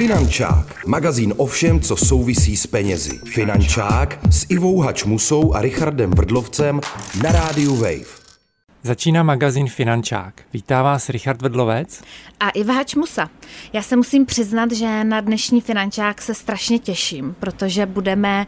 Finančák, magazín o všem, co souvisí s penězi. Finančák s Ivou Hačmusou a Richardem Vrdlovcem na rádiu Wave. Začíná magazín Finančák. Vítá vás Richard Vedlovec a Iva Hačmusa. Já se musím přiznat, že na dnešní Finančák se strašně těším, protože budeme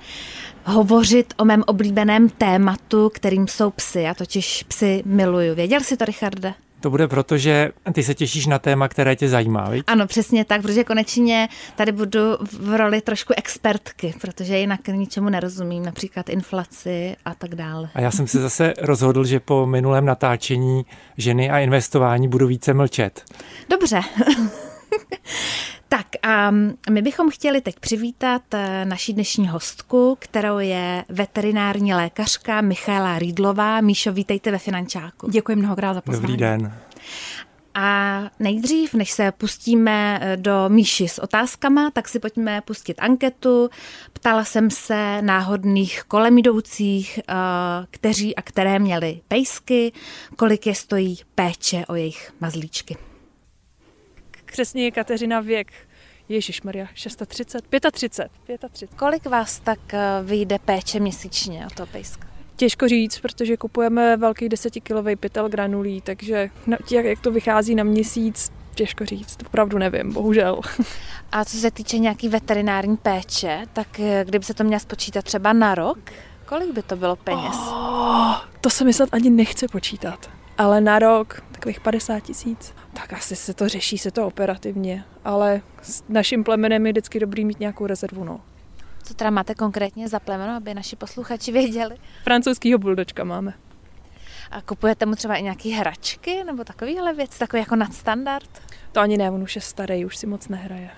hovořit o mém oblíbeném tématu, kterým jsou psy. Já totiž psy miluju. Věděl jsi to, Richarde? To bude proto, že ty se těšíš na téma, které tě zajímá, viď? Ano, přesně tak, protože konečně tady budu v roli trošku expertky, protože jinak ničemu nerozumím, například inflaci a tak dále. A já jsem se zase rozhodl, že po minulém natáčení ženy a investování budu více mlčet. Dobře. Tak a my bychom chtěli teď přivítat eh, naší dnešní hostku, kterou je veterinární lékařka Michaela Rýdlová. Míšo, vítejte ve Finančáku. Děkuji mnohokrát za pozvání. Dobrý den. A nejdřív, než se pustíme eh, do Míši s otázkama, tak si pojďme pustit anketu. Ptala jsem se náhodných kolem jdoucích, eh, kteří a které měli pejsky, kolik je stojí péče o jejich mazlíčky. Přesně je Kateřina věk. Ježíš Maria, 630, 35, 35. Kolik vás tak eh, vyjde péče měsíčně o to pejska? Těžko říct, protože kupujeme velký desetikilový pytel granulí, takže jak, jak to vychází na měsíc, těžko říct, opravdu nevím, bohužel. A co se týče nějaký veterinární péče, tak eh, kdyby se to měla spočítat třeba na rok, kolik by to bylo peněz? Oh, to se myslet ani nechce počítat. Ale na rok takových 50 tisíc. Tak asi se to řeší, se to operativně, ale s naším plemenem je vždycky dobrý mít nějakou rezervu, no. Co teda máte konkrétně za plemeno, aby naši posluchači věděli? Francouzskýho buldočka máme. A kupujete mu třeba i nějaké hračky nebo takovéhle věci, takový jako nadstandard? To ani ne, on už je starý, už si moc nehraje.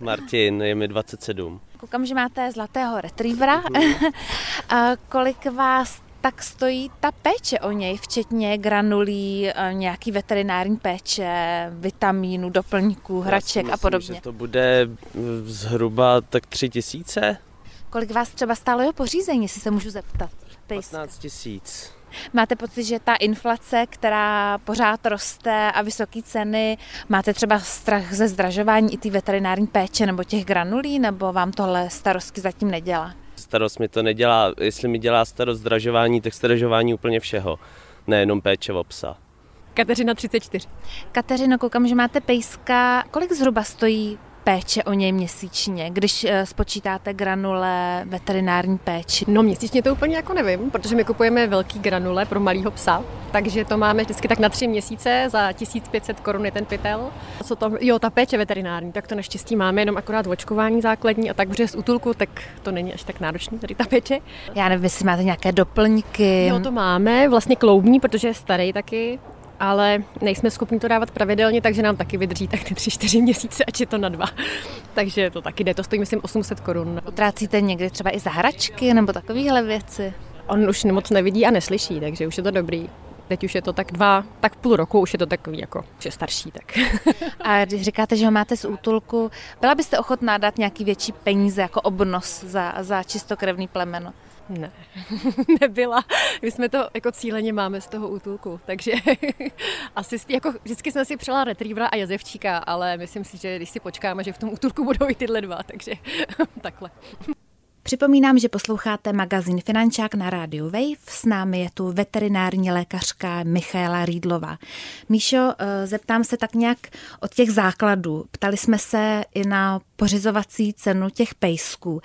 Martin, je mi 27. Koukám, že máte zlatého retrievera. a kolik vás tak stojí ta péče o něj, včetně granulí, eh, nějaký veterinární péče, vitamínů, doplňků, hraček myslím, a podobně. Že to bude zhruba tak tři tisíce. Kolik vás třeba stálo jeho pořízení, jestli se můžu zeptat? 15 tisíc. Máte pocit, že ta inflace, která pořád roste a vysoké ceny, máte třeba strach ze zdražování i té veterinární péče nebo těch granulí, nebo vám tohle starostky zatím nedělá? Starost mi to nedělá, jestli mi dělá starost zdražování, tak zdražování úplně všeho, nejenom péče o psa. Kateřina 34. Kateřino, koukám, že máte pejska. Kolik zhruba stojí péče o něj měsíčně, když eh, spočítáte granule veterinární péči? No měsíčně to úplně jako nevím, protože my kupujeme velký granule pro malýho psa, takže to máme vždycky tak na tři měsíce, za 1500 korun je ten pytel. Co to, jo, ta péče veterinární, tak to naštěstí máme, jenom akorát očkování základní a tak protože z útulku, tak to není až tak náročný tady ta péče. Já nevím, jestli máte nějaké doplňky. Jo, to máme, vlastně kloubní, protože je starý taky, ale nejsme schopni to dávat pravidelně, takže nám taky vydrží tak ty tři, čtyři měsíce, ať je to na dva. takže to taky jde, to stojí myslím 800 korun. Utrácíte někdy třeba i zahračky nebo takovéhle věci? On už moc nevidí a neslyší, takže už je to dobrý. Teď už je to tak dva, tak půl roku, už je to takový jako, že starší. Tak. a když říkáte, že ho máte z útulku, byla byste ochotná dát nějaký větší peníze jako obnos za, za čistokrevný plemeno? Ne, nebyla. My jsme to jako cíleně máme z toho útulku, takže asi jako vždycky jsem si přela retrievera a jezevčíka, ale myslím si, že když si počkáme, že v tom útulku budou i tyhle dva, takže takhle. Připomínám, že posloucháte magazín Finančák na rádiu Wave. S námi je tu veterinární lékařka Michaela Rýdlová. Míšo, eh, zeptám se tak nějak od těch základů. Ptali jsme se i na pořizovací cenu těch pejsků.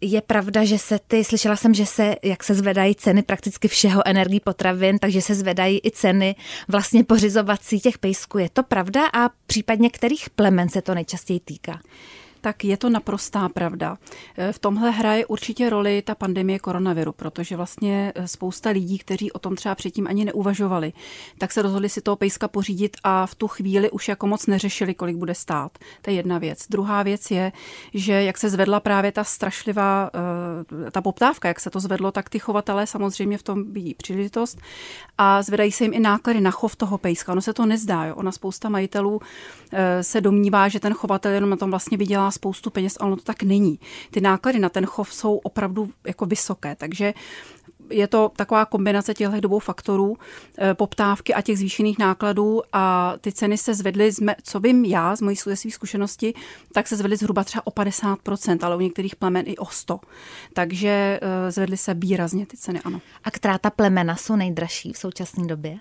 Je pravda, že se ty, slyšela jsem, že se, jak se zvedají ceny prakticky všeho energii potravin, takže se zvedají i ceny vlastně pořizovací těch pejsků. Je to pravda a případně kterých plemen se to nejčastěji týká? Tak je to naprostá pravda. E, v tomhle hraje určitě roli ta pandemie koronaviru, protože vlastně e, spousta lidí, kteří o tom třeba předtím ani neuvažovali, tak se rozhodli si toho pejska pořídit a v tu chvíli už jako moc neřešili, kolik bude stát. To je jedna věc. Druhá věc je, že jak se zvedla právě ta strašlivá, e, ta poptávka, jak se to zvedlo, tak ty chovatelé samozřejmě v tom vidí příležitost a zvedají se jim i náklady na chov toho pejska. Ono se to nezdá. Jo. Ona spousta majitelů se domnívá, že ten chovatel jenom na tom vlastně vydělá spoustu peněz, ale ono to tak není. Ty náklady na ten chov jsou opravdu jako vysoké, takže je to taková kombinace těchto dvou faktorů, eh, poptávky a těch zvýšených nákladů a ty ceny se zvedly, co vím já z mojí své zkušenosti, tak se zvedly zhruba třeba o 50%, ale u některých plemen i o 100. Takže eh, zvedly se výrazně ty ceny, ano. A která ta plemena jsou nejdražší v současné době?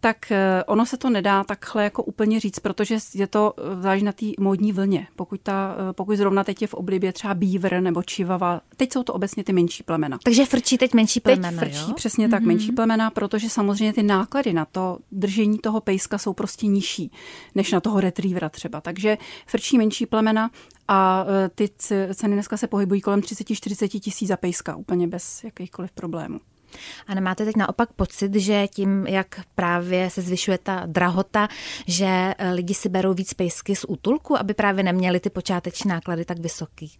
Tak eh, ono se to nedá takhle jako úplně říct, protože je to eh, záleží na té módní vlně. Pokud, ta, eh, pokud zrovna teď je v oblibě třeba beaver nebo čivava, teď jsou to obecně ty menší plemena. Takže frčí teď menší plemena, teď frčí jo? přesně mm-hmm. tak menší mhm. plemena, protože samozřejmě ty náklady na to držení toho pejska jsou prostě nižší než na toho retrievera třeba. Takže frčí menší plemena a ty ceny dneska se pohybují kolem 30-40 tisíc za pejska, úplně bez jakýchkoliv problémů. A nemáte teď naopak pocit, že tím, jak právě se zvyšuje ta drahota, že eh, lidi si berou víc pejsky z útulku, aby právě neměli ty počáteční náklady tak vysoký?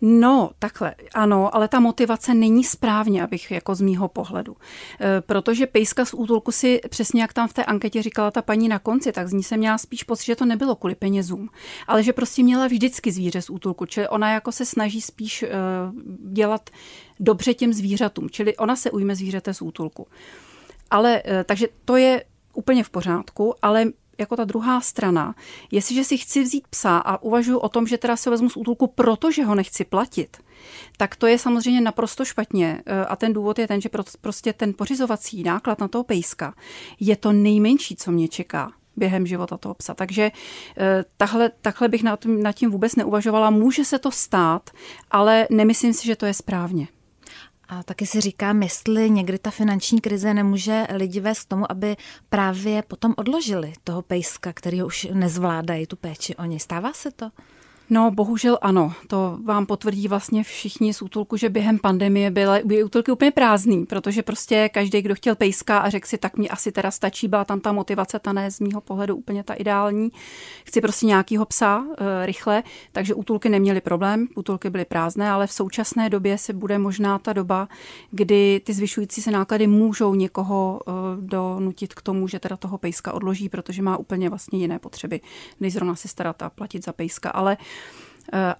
No, takhle, ano, ale ta motivace není správně, abych jako z mýho pohledu. E, protože pejska z útulku si, přesně jak tam v té anketě říkala ta paní na konci, tak z ní jsem měla spíš pocit, že to nebylo kvůli penězům, ale že prostě měla vždycky zvíře z útulku, čili ona jako se snaží spíš e, dělat dobře těm zvířatům, čili ona se ujme zvířete z útulku. Ale, e, takže to je úplně v pořádku, ale jako ta druhá strana, jestliže si chci vzít psa a uvažuji o tom, že teda se vezmu z útulku, protože ho nechci platit, tak to je samozřejmě naprosto špatně. E, a ten důvod je ten, že prostě ten pořizovací náklad na toho pejska je to nejmenší, co mě čeká během života toho psa. Takže e, tahle, takhle bych nad tím vůbec neuvažovala. Může se to stát, ale nemyslím si, že to je správně. A taky si říkám, jestli někdy ta finanční krize nemůže lidi vést k tomu, aby právě potom odložili toho pejska, který už nezvládají tu péči o něj. Stává se to? No, bohužel ano. To vám potvrdí vlastně všichni z útulku, že během pandemie byly, byly útulky úplně prázdný, protože prostě každý, kdo chtěl pejska a řekl si, tak mi asi teda stačí, byla tam ta motivace, ta ne z mýho pohledu úplně ta ideální. Chci prostě nějakýho psa e, rychle, takže útulky neměly problém, útulky byly prázdné, ale v současné době se bude možná ta doba, kdy ty zvyšující se náklady můžou někoho e, donutit k tomu, že teda toho pejska odloží, protože má úplně vlastně jiné potřeby, než zrovna si starat a platit za pejska. Ale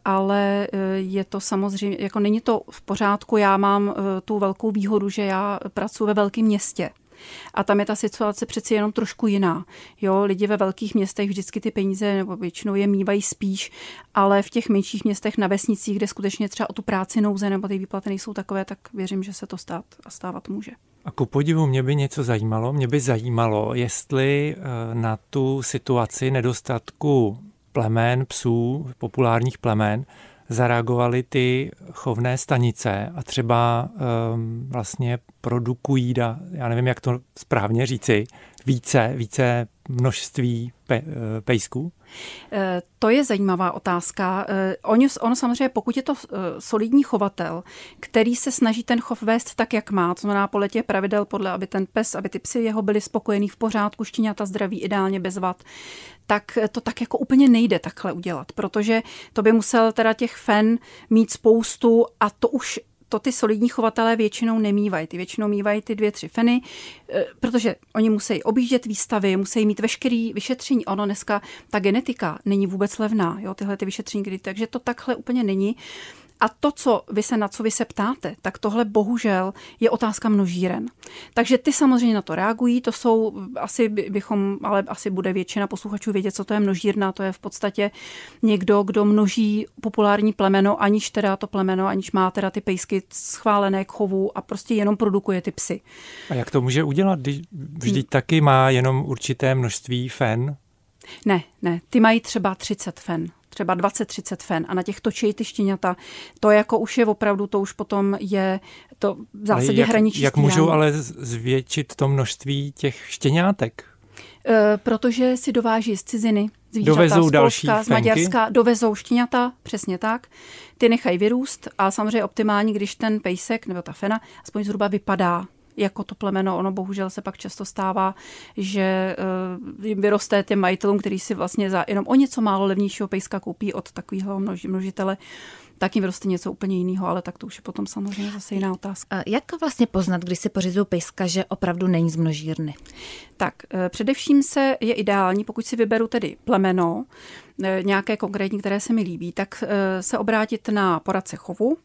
ale eh, je to samozřejmě, jako není to v pořádku. Já mám eh, tu velkou výhodu, že já pracuji ve velkém městě. A tam je ta situace přeci jenom trošku jiná. Jo, lidi ve velkých městech vždycky ty peníze, nebo většinou je mývají spíš, ale v těch menších městech na vesnicích, kde skutečně třeba o tu práci nouze nebo ty výplaty nejsou takové, tak věřím, že se to stát a stávat může. A ku podivu mě by něco zajímalo. Mě by zajímalo, jestli na tu situaci nedostatku plemen, psů, populárních plemen, zareagovaly ty chovné stanice a třeba um, vlastně produkují, da, já nevím, jak to správně říci, více, více množství pe, eh, pejsků? Eh, to je zajímavá otázka. Eh, ono, ono samozřejmě, pokud je to solidní chovatel, který se snaží ten chov vést tak, jak má, to znamená podle těch pravidel, podle, aby ten pes, aby ty psy jeho byli spokojení v pořádku, štěňata zdraví, ideálně bez vad, tak to tak jako úplně nejde takhle udělat, protože to by musel teda těch fen mít spoustu a to už to ty solidní chovatelé většinou nemývají. Ty většinou mývají ty dvě, tři feny, eh, protože oni musí objíždět výstavy, musí mít veškerý vyšetření. Ono dneska, ta genetika není vůbec levná, jo, tyhle ty vyšetření, takže to takhle úplně není. A to, co vy se, na co vy se ptáte, tak tohle bohužel je otázka množíren. Takže ty samozřejmě na to reagují, to jsou, asi bychom, ale asi bude většina posluchačů vědět, co to je množírna, to je v podstatě někdo, kdo množí populární plemeno, aniž teda to plemeno, aniž má teda ty pejsky schválené k chovu a prostě jenom produkuje ty psy. A jak to může udělat, když vždyť hmm. taky má jenom určité množství fen? Ne, ne, ty mají třeba 30 fen třeba 20-30 fen a na těch točí ty štěňata. To jako už je opravdu, to už potom je to v zásadě jak, hraniční. Jak můžou ale zvětšit to množství těch štěňátek? E, protože si dováží z ciziny zvířata, dovezou z další Polska, z Maďarska, dovezou štěňata, přesně tak. Ty nechají vyrůst a samozřejmě optimální, když ten pejsek nebo ta fena aspoň zhruba vypadá jako to plemeno. Ono bohužel se pak často stává, že uh, jim vyroste těm majitelům, který si vlastně za jenom o něco málo levnějšího pejska koupí od takového množitele, tak jim vyroste něco úplně jiného, ale tak to už je potom samozřejmě zase jiná otázka. Jak vlastně poznat, když si pořizují pejska, že opravdu není z množírny? Tak eh, především se je ideální, pokud si vyberu tedy plemeno, eh, nějaké konkrétní, které se mi líbí, tak se obrátit na poradce chovu,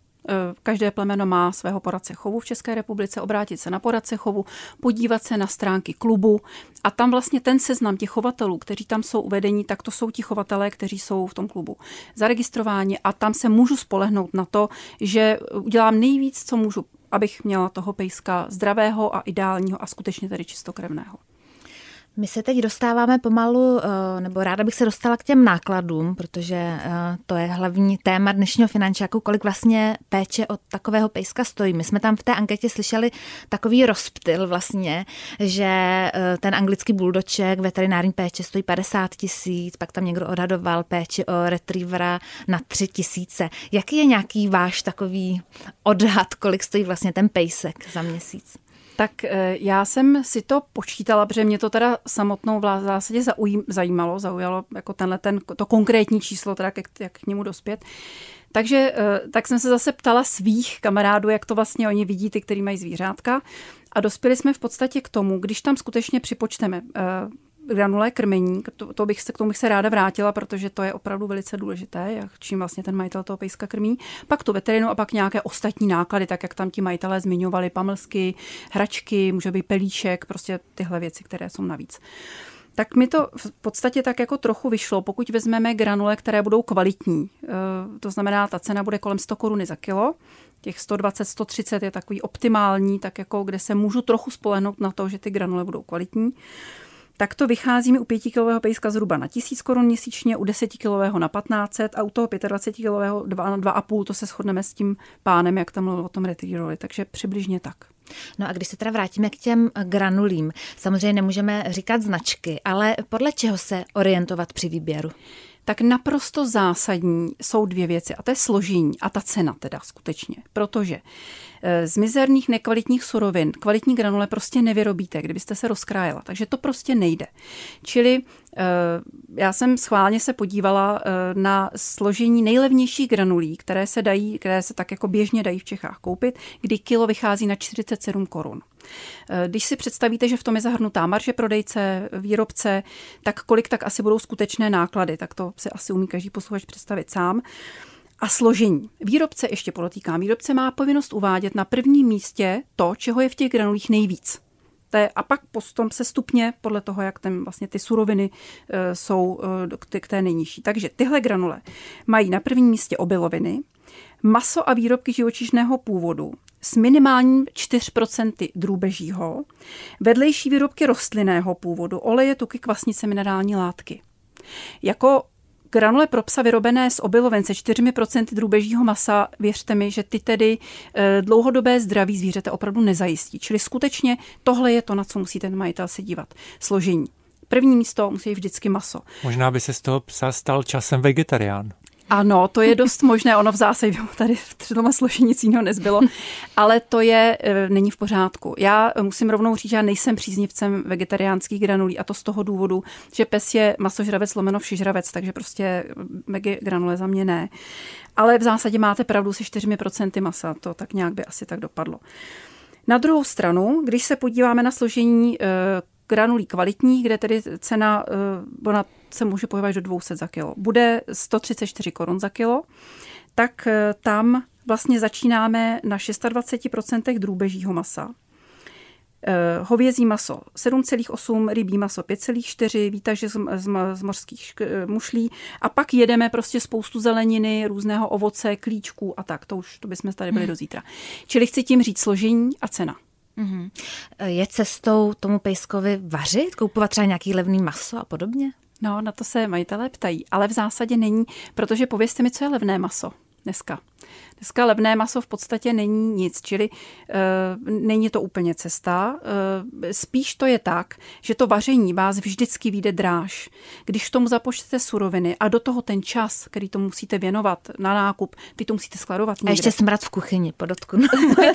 Každé plemeno má svého poradce chovu v České republice, obrátit se na poradce chovu, podívat se na stránky klubu a tam vlastně ten seznam těch chovatelů, kteří tam jsou uvedení, tak to jsou ti chovatelé, kteří jsou v tom klubu zaregistrováni a tam se můžu spolehnout na to, že udělám nejvíc, co můžu, abych měla toho pejska zdravého a ideálního a skutečně tedy čistokrevného. My se teď dostáváme pomalu, eh, nebo ráda bych se dostala k těm nákladům, protože eh, to je hlavní téma dnešního finančáku, kolik vlastně péče od takového pejska stojí. My jsme tam v té anketě slyšeli takový rozptyl vlastně, že eh, ten anglický buldoček veterinární péče stojí 50 tisíc, pak tam někdo odhadoval péči o retrievera na 3 tisíce. Jaký je nějaký váš takový odhad, kolik stojí vlastně ten pejsek za měsíc? Tak eh, já jsem si to počítala, protože mě to teda samotnou v zásadě zajímalo, zaujalo jako tenhle ten, to konkrétní číslo, teda jak, jak k němu dospět. Takže eh, tak jsem se zase ptala svých kamarádů, jak to vlastně oni vidí, ty, kteří mají zvířátka. A dospěli jsme v podstatě k tomu, když tam skutečně připočteme eh, granulé krmení, to, to bych se, k tomu bych se ráda vrátila, protože to je opravdu velice důležité, jak, čím vlastně ten majitel toho pejska krmí. Pak tu veterinu a pak nějaké ostatní náklady, tak jak tam ti majitelé zmiňovali, pamlsky, hračky, může být pelíšek, prostě tyhle věci, které jsou navíc. Tak mi to v podstatě tak jako trochu vyšlo, pokud vezmeme granule, které budou kvalitní. E, to znamená, ta cena bude kolem 100 koruny za kilo, těch 120, 130 je takový optimální, tak jako kde se můžu trochu spolehnout na to, že ty granule budou kvalitní tak to vychází mi u 5-kilového pejska zhruba na 1000 korun měsíčně, u 10-kilového na 1500 a u toho 25-kilového 2,5 to se shodneme s tím pánem, jak tam mluvil o tom retrieverovi, takže přibližně tak. No a když se teda vrátíme k těm granulím, samozřejmě nemůžeme říkat značky, ale podle čeho se orientovat při výběru? tak naprosto zásadní jsou dvě věci a to je složení a ta cena teda skutečně. Protože z mizerných nekvalitních surovin kvalitní granule prostě nevyrobíte, kdybyste se rozkrájela, takže to prostě nejde. Čili eh, já jsem schválně se podívala eh, na složení nejlevnějších granulí, které se dají, které se tak jako běžně dají v Čechách koupit, kdy kilo vychází na 47 korun. Eh, když si představíte, že v tom je zahrnutá marže prodejce, výrobce, tak kolik tak asi budou skutečné náklady, tak to si asi umí každý posluchač představit sám. A složení. Výrobce, ještě podotýkám, výrobce má povinnost uvádět na prvním místě to, čeho je v těch granulích nejvíc. A pak postom se stupně podle toho, jak ten, vlastně ty suroviny e, jsou e, k té nejnižší. Takže tyhle granule mají na prvním místě obiloviny, maso a výrobky živočišného původu, s minimálním 4% drůbežího, vedlejší výrobky rostlinného původu, oleje, tuky, kvasnice, minerální látky. Jako granule pro psa vyrobené z obiloven se 4% drůbežího masa, věřte mi, že ty tedy eh, dlouhodobé zdraví zvířete opravdu nezajistí. Čili skutečně tohle je to, na co musí ten majitel se dívat. Složení. První místo musí vždycky maso. Možná by se z toho psa stal časem vegetarián. Ano, to je dost možné. Ono v zásadě tady v tom složení nic jiného nezbylo, ale to je, e, není v pořádku. Já musím rovnou říct, že já nejsem příznivcem vegetariánských granulí a to z toho důvodu, že pes je masožravec lomeno všižravec, takže prostě vege granule za mě ne. Ale v zásadě máte pravdu se 4% masa, to tak nějak by asi tak dopadlo. Na druhou stranu, když se podíváme na složení e, granulí kvalitních, kde tedy cena, e, ona se může pohybovat do 200 za kilo. Bude 134 korun za kilo, tak eh, tam vlastně začínáme na 26% drůbežího masa. Eh, hovězí maso 7,8, rybí maso 5,4, výtaže z, z, z mořských eh, mušlí a pak jedeme prostě spoustu zeleniny, různého ovoce, klíčků a tak. To už to bychom tady byli hmm. do zítra. Čili chci tím říct složení a cena. Mm-hmm. Je cestou tomu pejskovi vařit, koupovat třeba nějaký levný maso a podobně? No, na to se majitelé ptají, ale v zásadě není, protože povězte mi, co je levné maso dneska. Dneska levné maso v podstatě není nic, čili e, není to úplně cesta. E, spíš to je tak, že to vaření vás vždycky vyjde dráž. Když tomu započtete suroviny a do toho ten čas, který to musíte věnovat na nákup, vy to musíte skladovat někde. A ještě smrad v kuchyni, podotku. No,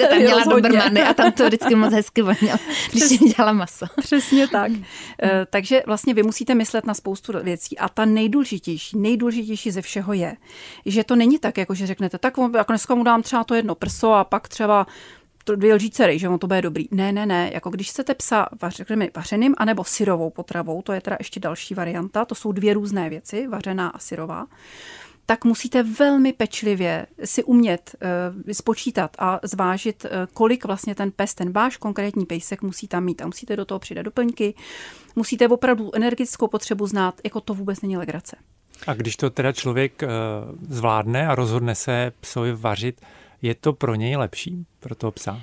tam měla dobrmany a tam to vždycky moc hezky vonilo, když Přes, dělala maso. Přesně tak. E, takže vlastně vy musíte myslet na spoustu věcí a ta nejdůležitější, nejdůležitější ze všeho je, že to není tak, jako že řeknete, tak jako dneska mu dám třeba to jedno prso a pak třeba to dvě lžíce rej, že on to bude dobrý. Ne, ne, ne, jako když chcete psa vařeným, vařeným anebo syrovou potravou, to je teda ještě další varianta, to jsou dvě různé věci, vařená a syrová, tak musíte velmi pečlivě si umět uh, spočítat a zvážit, uh, kolik vlastně ten pes, ten váš konkrétní pejsek musí tam mít. A musíte do toho přidat doplňky, musíte opravdu energetickou potřebu znát, jako to vůbec není legrace. A když to teda člověk uh, zvládne a rozhodne se psovi vařit, je to pro něj lepší, pro toho psa?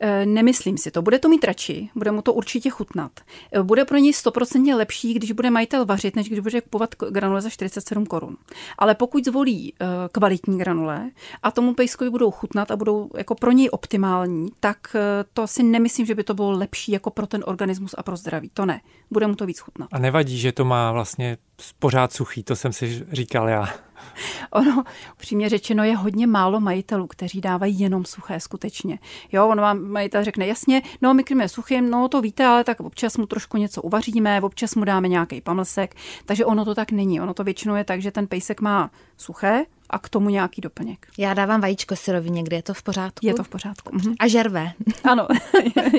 Eh, nemyslím si to. Bude to mít radši, bude mu to určitě chutnat. Eh, bude pro něj stoprocentně lepší, když bude majitel vařit, než když bude kupovat granule za 47 korun. Ale pokud zvolí eh, kvalitní granule a tomu pejskovi budou chutnat a budou jako pro něj optimální, tak to si nemyslím, že by to bylo lepší jako pro ten organismus a pro zdraví. To ne. Bude mu to víc chutnat. A nevadí, že to má vlastně pořád suchý, to jsem si říkal já. Ono, upřímně řečeno, je hodně málo majitelů, kteří dávají jenom suché skutečně. Jo, on vám majitel řekne, jasně, no my krmíme suchým, no to víte, ale tak občas mu trošku něco uvaříme, občas mu dáme nějaký pamlsek, takže ono to tak není. Ono to většinou je tak, že ten pejsek má suché, a k tomu nějaký doplněk. Já dávám vajíčko syrovi někdy, je to v pořádku? Je to v pořádku. Mhm. A žervé. Ano.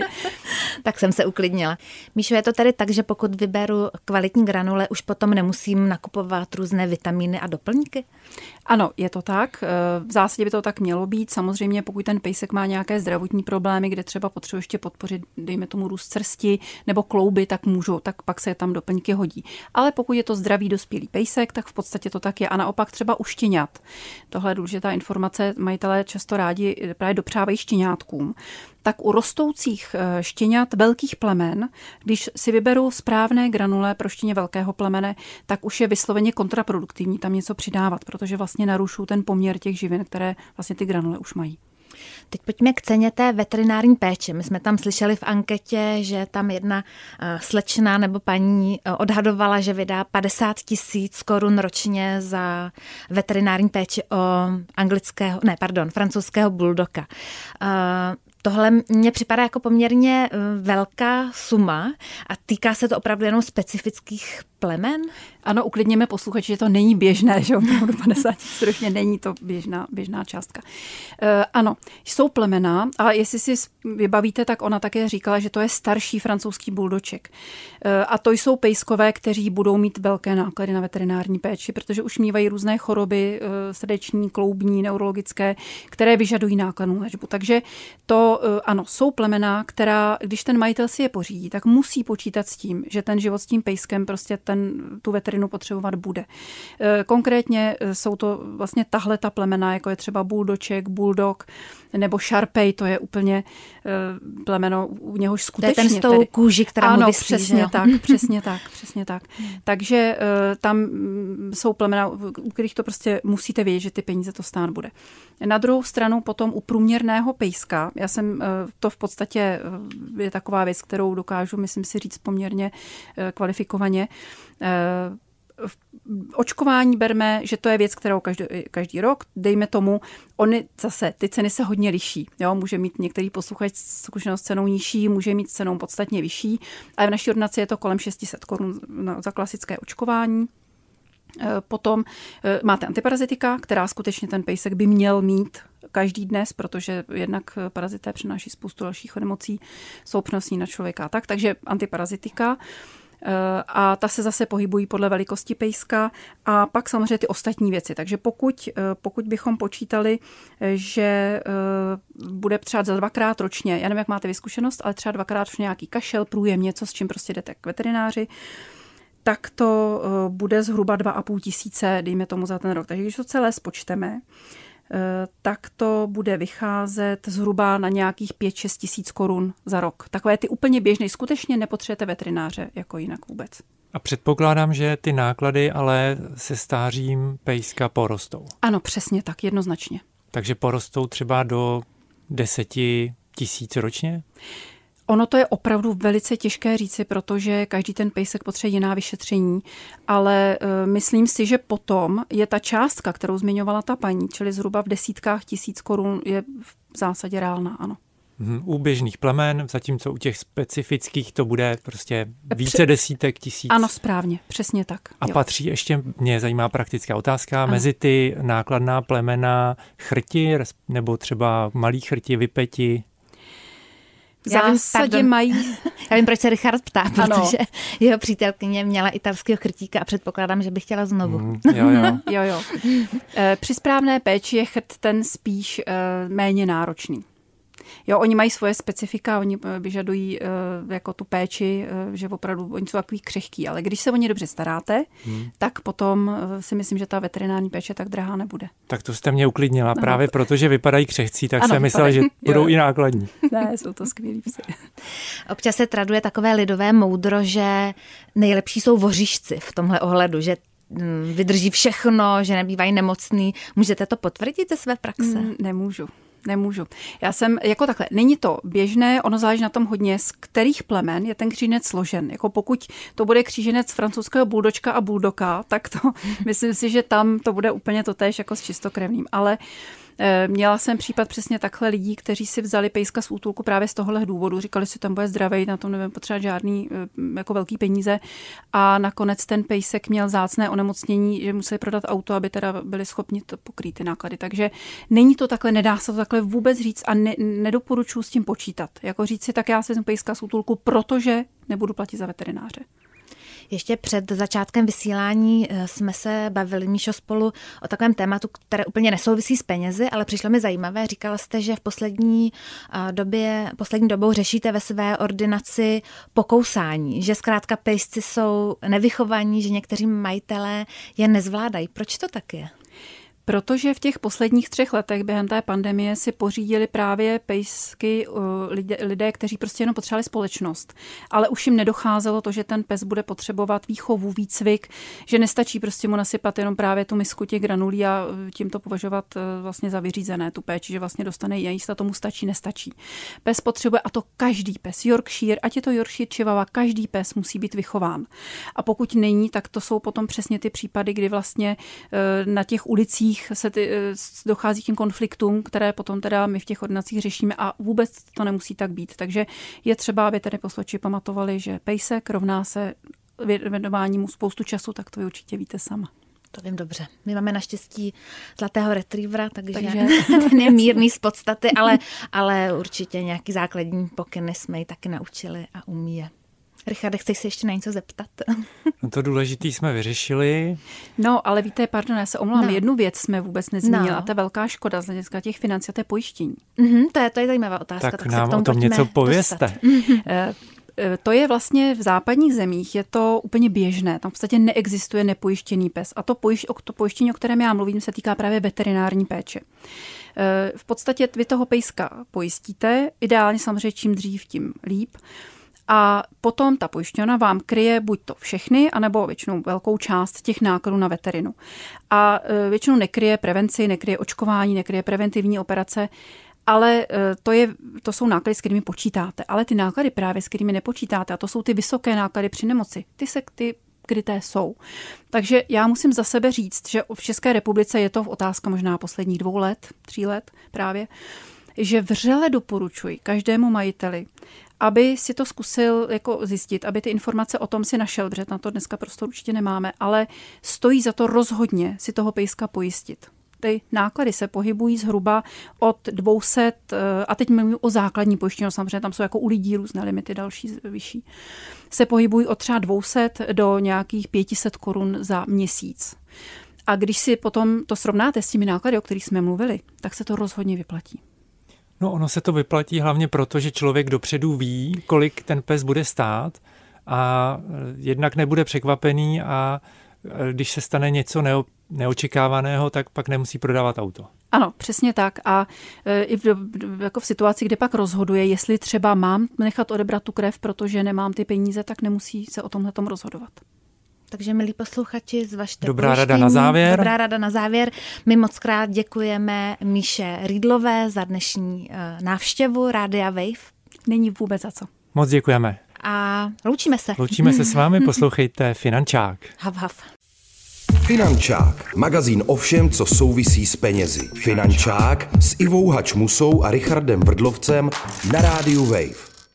tak jsem se uklidnila. Míšo, je to tady tak, že pokud vyberu kvalitní granule, už potom nemusím nakupovat různé vitamíny a doplňky? Ano, je to tak. Eh, v zásadě by to tak mělo být. Samozřejmě, pokud ten pejsek má nějaké zdravotní problémy, kde třeba potřebuje ještě podpořit, dejme tomu růst srsti nebo klouby, tak můžu, tak pak se tam doplňky hodí. Ale pokud je to zdravý dospělý pejsek, tak v podstatě to tak je. A naopak třeba u štěňat. Tohle je důležitá informace. Majitelé často rádi právě dopřávají štěňátkům tak u rostoucích eh, štěňat velkých plemen, když si vyberou správné granule pro štěně velkého plemene, tak už je vysloveně kontraproduktivní tam něco přidávat, protože vlastně narušují ten poměr těch živin, které vlastně ty granule už mají. Teď pojďme k ceně té veterinární péče. My jsme tam slyšeli v anketě, že tam jedna eh, slečna nebo paní eh, odhadovala, že vydá 50 tisíc korun ročně za veterinární péči o anglického, ne, pardon, francouzského buldoka. Tohle mně připadá jako poměrně eh, velká suma a týká se to opravdu jenom specifických plemen? Ano, uklidněme posluchači, že to není běžné, že opravdu 50 tisíc není to běžná, běžná částka. E, ano, jsou plemena a jestli si vybavíte, tak ona také říkala, že to je starší francouzský buldoček. E, a to jsou pejskové, kteří budou mít velké náklady na veterinární péči, protože už mývají různé choroby e, srdeční, kloubní, neurologické, které vyžadují nákladnou léčbu. Takže to, e, ano, jsou plemena, která, když ten majitel si je pořídí, tak musí počítat s tím, že ten život s tím pejskem prostě ten, tu veterinu potřebovat bude. E, konkrétně e, jsou to vlastně tahle ta plemena, jako je třeba buldoček, bulldog nebo šarpej, to je úplně e, plemeno, u něhož skutečně... To je ten s tou tedy, kůži, která ano, mu vysí, přesně tak, přesně tak, přesně tak. Takže tam jsou plemena, u kterých to prostě musíte vědět, že ty peníze to stát bude. Na druhou stranu potom u průměrného pejska, já jsem to v podstatě je taková věc, kterou dokážu, myslím si, říct poměrně kvalifikovaně, Eh, očkování berme, že to je věc, kterou každý, každý rok, dejme tomu, oni zase, ty ceny se hodně liší. Jo? Může mít některý posluchač zkušenost s cenou nižší, může mít cenou podstatně vyšší, ale v naší ordinaci je to kolem 600 korun za klasické očkování. Eh, potom eh, máte antiparazitika, která skutečně ten pejsek by měl mít každý dnes, protože jednak parazité přináší spoustu dalších nemocí, jsou přenosní na člověka tak, takže antiparazitika. Eh, a ta se zase pohybují podle velikosti pejska a pak samozřejmě ty ostatní věci. Takže pokud, eh, pokud bychom počítali, eh, že bude třeba za dvakrát ročně, já nevím, jak máte vyzkušenost, ale třeba dvakrát ročně nějaký kašel, průjem, něco, s čím prostě jdete k veterináři, tak to bude zhruba 2,5 tisíce, dejme tomu za ten rok. Takže když to celé spočteme, tak to bude vycházet zhruba na nějakých 5-6 tisíc korun za rok. Takové ty úplně běžné, skutečně nepotřebujete veterináře jako jinak vůbec. A předpokládám, že ty náklady ale se stářím pejska porostou. Ano, přesně tak, jednoznačně. Takže porostou třeba do deseti tisíc ročně? Ono to je opravdu velice těžké říci, protože každý ten pejsek potřebuje jiná vyšetření, ale uh, myslím si, že potom je ta částka, kterou zmiňovala ta paní, čili zhruba v desítkách tisíc korun, je v zásadě reálná, ano. Mhm, u běžných plemen, zatímco u těch specifických to bude prostě více desítek tisíc. Ano, správně, přesně tak. A jo. patří ještě, mě zajímá praktická otázka, ano. mezi ty nákladná plemena chrti, nebo třeba malí chrti, vypeti? V zásadě vím, mají... Já vím, proč se Richard ptá, protože ano. jeho přítelkyně měla italského chrtíka a předpokládám, že bych chtěla znovu. Mm, jo, jo. jo, jo. Eh, při správné péči je chrt ten spíš eh, méně náročný. Jo, oni mají svoje specifika, oni eh, vyžadují uh, jako tu péči, uh, že opravdu oni jsou takový křehký, ale když se o ně dobře staráte, hmm. tak potom uh, si myslím, že ta veterinární péče tak drahá nebude. Tak to jste mě uklidnila, no. právě protože vypadají křehcí, tak ano, jsem myslela, že budou i nákladní. ne, jsou to skvělí psy. Občas se traduje takové lidové moudro, že nejlepší jsou voříšci v tomhle ohledu, že mm, vydrží všechno, že nebývají nemocný. Můžete to potvrdit ze své praxe? Mm, nemůžu. Nemůžu. Já jsem jako takhle, není to běžné, ono záleží na tom hodně, z kterých plemen je ten kříženec složen. Jako pokud to bude kříženec francouzského buldočka a buldoka, tak to myslím si, že tam to bude úplně to tež jako s čistokrevným. Ale uh, měla jsem případ přesně takhle lidí, kteří si vzali pejska z útulku právě z tohohle důvodu. Říkali si, tam bude zdravý, na tom nebudeme potřebovat žádný eh, jako velký peníze. A nakonec ten pejsek měl zácné onemocnění, že museli prodat auto, aby teda byli schopni to pokrýt ty náklady. Takže není to takhle, nedá se to takhle vůbec říct a ne, nedoporučuji s tím počítat. Jako říct si, tak já si pejska z útulku, protože nebudu platit za veterináře. Ještě před začátkem vysílání eh, jsme se bavili, Míšo, spolu o takovém tématu, které úplně nesouvisí s penězi, ale přišlo mi zajímavé. Říkala jste, že v poslední eh, době, poslední dobou řešíte ve své ordinaci pokousání, že zkrátka pejsci jsou nevychovaní, že někteří majitelé je nezvládají. Proč to tak je? Protože v těch posledních třech letech během té pandemie si pořídili právě pejsky uh, lidé, lidé, kteří prostě jenom potřebovali společnost. Ale už jim nedocházelo to, že ten pes bude potřebovat výchovu, výcvik, že nestačí prostě mu nasypat jenom právě tu misku těch granulí a uh, tím to považovat uh, vlastně za vyřízené, tu péči, že vlastně dostane jíst a tomu stačí, nestačí. Pes potřebuje, a to každý pes, Yorkshire, ať je to Yorkshire Chihuahua, každý pes musí být vychován. A pokud není, tak to jsou potom přesně ty případy, kdy vlastně na těch ulicích ordinacích se ty, eh, dochází k těm konfliktům, které potom teda my v těch ordinacích řešíme a vůbec to nemusí tak být. Takže je třeba, aby tady posluchači pamatovali, že pejsek rovná se věnování mu spoustu času, tak to vy určitě víte sama. To vím dobře. My máme naštěstí zlatého retrievera, takže, takže... ten je mírný z podstaty, ale, ale určitě nějaký základní pokyny jsme ji taky naučili a umí je. Richarde, chceš se ještě na něco zeptat? No to důležité jsme vyřešili. No, ale víte, pardon, já se omlouvám, no. jednu věc jsme vůbec nezmínila, no. a to je velká škoda z hlediska těch financí a to je pojištění. Mm-hmm, to, je, to je zajímavá otázka. Tak, tak nám o tom něco pověste. Eh, eh, to je vlastně v západních zemích, je to úplně běžné. Tam v podstatě neexistuje nepojištěný pes. A to, pojiš, to pojištění, o kterém já mluvím, se týká právě veterinární péče. Eh, v podstatě vy toho pejska pojistíte, ideálně samozřejmě čím dřív, tím líp a potom ta pojišťovna vám kryje buď to všechny, anebo většinou velkou část těch nákladů na veterinu. A e, většinou nekryje prevenci, nekryje očkování, nekryje preventivní operace, ale e, to, je, to jsou náklady, s kterými počítáte. Ale ty náklady právě, s kterými nepočítáte, a to jsou ty vysoké náklady při nemoci, ty se ty kryté jsou. Takže já musím za sebe říct, že v České republice je to otázka možná posledních dvou let, tří let právě, že vřele doporučuji každému majiteli, aby si to zkusil jako zjistit, aby ty informace o tom si našel, protože na to dneska prostor určitě nemáme, ale stojí za to rozhodně si toho pejska pojistit. Ty náklady se pohybují zhruba od 200, eh, a teď mluvím o základní pojištění, samozřejmě tam jsou jako u lidí různé limity další, vyšší, se pohybují od třeba 200 do nějakých 500 korun za měsíc. A když si potom to srovnáte s těmi náklady, o kterých jsme mluvili, tak se to rozhodně vyplatí. No ono se to vyplatí hlavně proto, že člověk dopředu ví, kolik ten pes bude stát a eh, jednak nebude překvapený a eh, když se stane něco neo, neočekávaného, tak pak nemusí prodávat auto. Ano, přesně tak. A eh, i v, jako v situaci, kde pak rozhoduje, jestli třeba mám nechat odebrat tu krev, protože nemám ty peníze, tak nemusí se o tomhle tom rozhodovat. Takže, milí posluchači, zvažte Dobrá rada na závěr. Dobrá rada na závěr. My moc krát děkujeme Míše Rýdlové za dnešní uh, návštěvu Rádia Wave. Není vůbec za co. Moc děkujeme. A loučíme se. Loučíme se s vámi, poslouchejte Finančák. Hav, hav. Finančák, magazín o všem, co souvisí s penězi. Finančák s Ivou Hačmusou a Richardem Vrdlovcem na rádiu Wave.